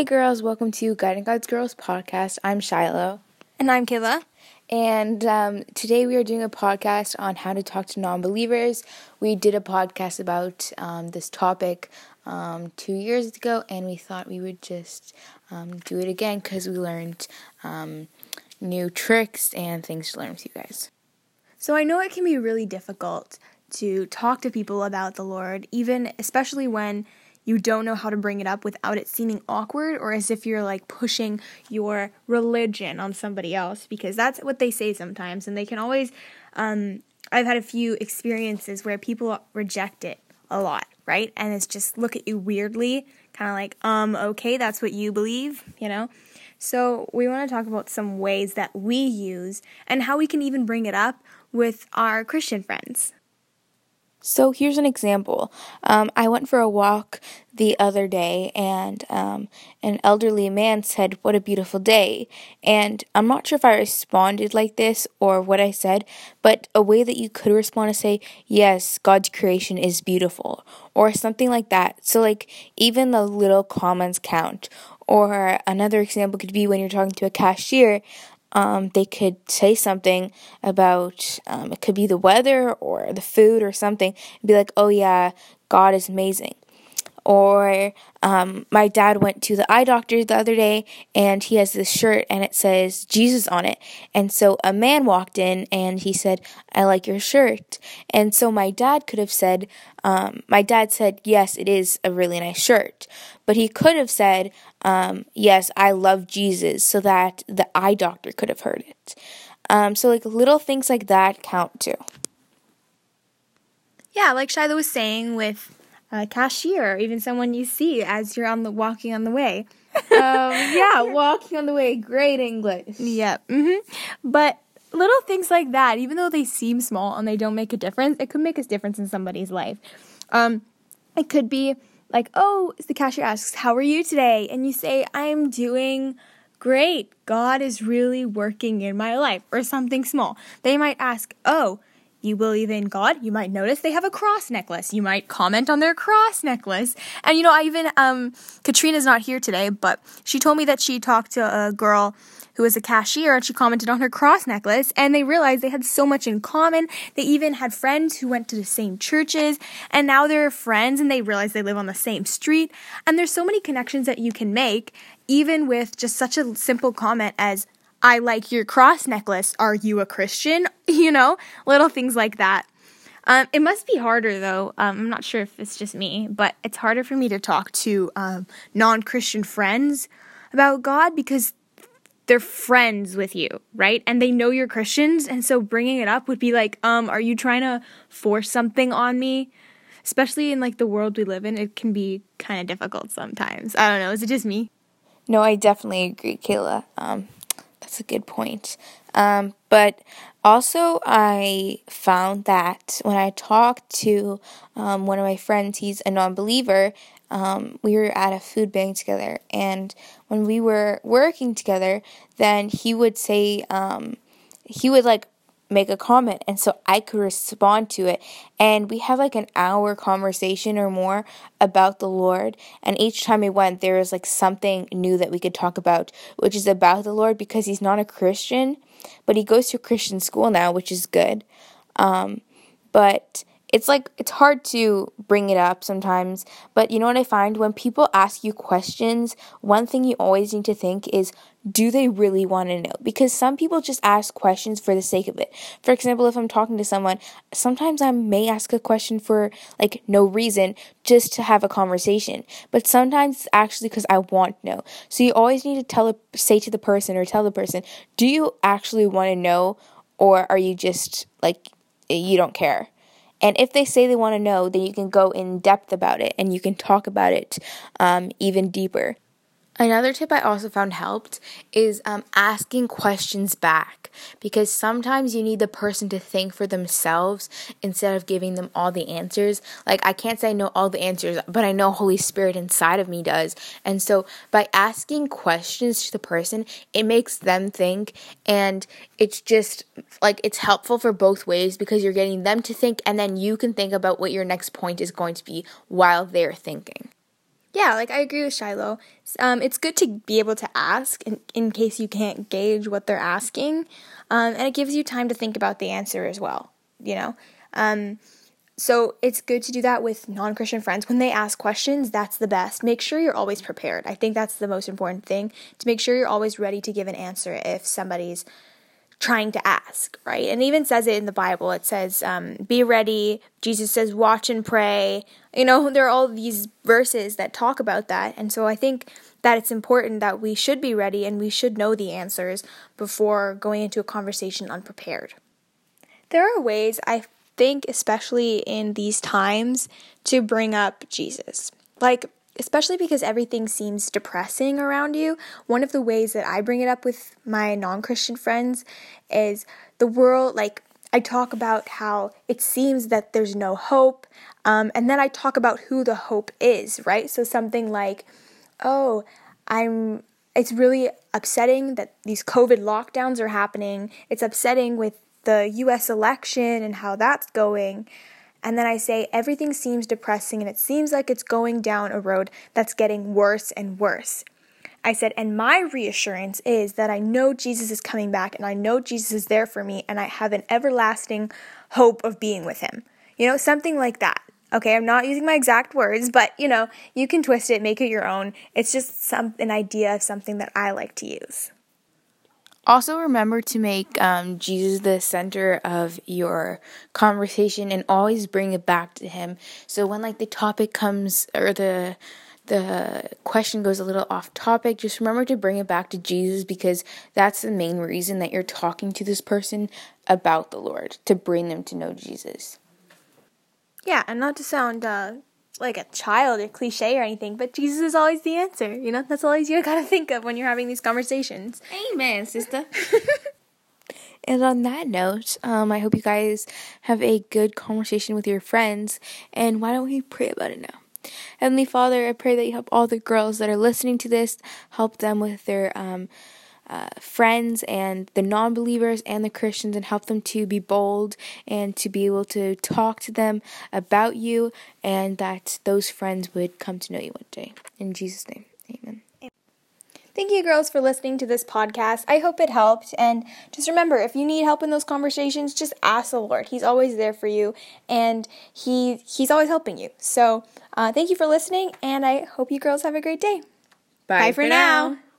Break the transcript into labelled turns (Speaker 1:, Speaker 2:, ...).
Speaker 1: Hey girls, welcome to Guiding God's Girls podcast. I'm Shiloh.
Speaker 2: And I'm Kayla.
Speaker 1: And um, today we are doing a podcast on how to talk to non believers. We did a podcast about um, this topic um, two years ago, and we thought we would just um, do it again because we learned um, new tricks and things to learn with you guys.
Speaker 2: So I know it can be really difficult to talk to people about the Lord, even especially when you don't know how to bring it up without it seeming awkward or as if you're like pushing your religion on somebody else because that's what they say sometimes and they can always um, i've had a few experiences where people reject it a lot right? And it's just look at you weirdly kind of like um okay that's what you believe you know? So we want to talk about some ways that we use and how we can even bring it up with our christian friends
Speaker 1: so here's an example. Um, I went for a walk the other day, and um, an elderly man said, What a beautiful day. And I'm not sure if I responded like this or what I said, but a way that you could respond is say, Yes, God's creation is beautiful, or something like that. So, like, even the little comments count. Or another example could be when you're talking to a cashier um, they could say something about um, it could be the weather or the food or something and be like, oh yeah, God is amazing. Or um, my dad went to the eye doctor the other day and he has this shirt and it says Jesus on it. And so a man walked in and he said, I like your shirt. And so my dad could have said, um, my dad said, yes, it is a really nice shirt. But he could have said, um, yes, I love Jesus, so that the eye doctor could have heard it. Um, so, like, little things like that count too.
Speaker 2: Yeah, like Shiloh was saying with a cashier, or even someone you see as you're on the walking on the way.
Speaker 1: um, yeah, walking on the way, great English.
Speaker 2: Yep. Mm-hmm. But little things like that, even though they seem small and they don't make a difference, it could make a difference in somebody's life. Um, it could be like, oh, the cashier asks, How are you today? And you say, I'm doing great. God is really working in my life, or something small. They might ask, Oh, you believe in God, you might notice they have a cross necklace. You might comment on their cross necklace. And you know, I even um Katrina's not here today, but she told me that she talked to a girl who was a cashier and she commented on her cross necklace and they realized they had so much in common. They even had friends who went to the same churches and now they're friends and they realize they live on the same street. And there's so many connections that you can make even with just such a simple comment as I like your cross necklace. Are you a Christian? You know, little things like that. Um, it must be harder though. Um, I'm not sure if it's just me, but it's harder for me to talk to um, non Christian friends about God because they're friends with you, right? And they know you're Christians, and so bringing it up would be like, um, are you trying to force something on me? Especially in like the world we live in, it can be kind of difficult sometimes. I don't know. Is it just me?
Speaker 1: No, I definitely agree, Kayla. That's a good point. Um, but also, I found that when I talked to um, one of my friends, he's a non believer, um, we were at a food bank together. And when we were working together, then he would say, um, he would like make a comment and so I could respond to it. And we had like an hour conversation or more about the Lord and each time we went there was like something new that we could talk about which is about the Lord because he's not a Christian but he goes to Christian school now which is good. Um, but it's like it's hard to bring it up sometimes but you know what i find? When people ask you questions one thing you always need to think is do they really want to know? Because some people just ask questions for the sake of it. For example if i'm talking to someone sometimes i may ask a question for like no reason just to have a conversation. But sometimes it's actually because i want to know. So you always need to tell say to the person or tell the person do you actually want to know or are you just like eh, you don't care and if they say they want to know, then you can go in depth about it and you can talk about it um, even deeper. Another tip I also found helped is um, asking questions back because sometimes you need the person to think for themselves instead of giving them all the answers. Like, I can't say I know all the answers, but I know Holy Spirit inside of me does. And so, by asking questions to the person, it makes them think, and it's just like it's helpful for both ways because you're getting them to think, and then you can think about what your next point is going to be while they're thinking.
Speaker 2: Yeah, like I agree with Shiloh. Um, it's good to be able to ask in, in case you can't gauge what they're asking, um, and it gives you time to think about the answer as well. You know, um, so it's good to do that with non Christian friends. When they ask questions, that's the best. Make sure you're always prepared. I think that's the most important thing to make sure you're always ready to give an answer if somebody's trying to ask, right? And even says it in the Bible. It says, um, be ready. Jesus says, watch and pray. You know, there are all these verses that talk about that. And so I think that it's important that we should be ready and we should know the answers before going into a conversation unprepared. There are ways I think, especially in these times, to bring up Jesus. Like, especially because everything seems depressing around you, one of the ways that I bring it up with my non Christian friends is the world, like, I talk about how it seems that there's no hope, um, and then I talk about who the hope is, right? So something like, oh, I'm, it's really upsetting that these COVID lockdowns are happening. It's upsetting with the US election and how that's going. And then I say, everything seems depressing and it seems like it's going down a road that's getting worse and worse. I said, and my reassurance is that I know Jesus is coming back and I know Jesus is there for me and I have an everlasting hope of being with him. You know, something like that. Okay, I'm not using my exact words, but you know, you can twist it, make it your own. It's just some an idea of something that I like to use.
Speaker 1: Also, remember to make um, Jesus the center of your conversation and always bring it back to Him. So when like the topic comes or the the question goes a little off topic, just remember to bring it back to Jesus because that's the main reason that you're talking to this person about the Lord to bring them to know Jesus.
Speaker 2: Yeah, and not to sound uh, like a child or cliche or anything, but Jesus is always the answer. You know, that's always you gotta think of when you're having these conversations.
Speaker 1: Amen, sister. and on that note, um, I hope you guys have a good conversation with your friends. And why don't we pray about it now? Heavenly Father, I pray that you help all the girls that are listening to this, help them with their um, uh, friends and the non believers and the Christians and help them to be bold and to be able to talk to them about you and that those friends would come to know you one day. In Jesus' name, amen.
Speaker 2: Thank you, girls, for listening to this podcast. I hope it helped. And just remember, if you need help in those conversations, just ask the Lord. He's always there for you, and He He's always helping you. So, uh, thank you for listening, and I hope you girls have a great day.
Speaker 1: Bye, Bye for, for, now. now.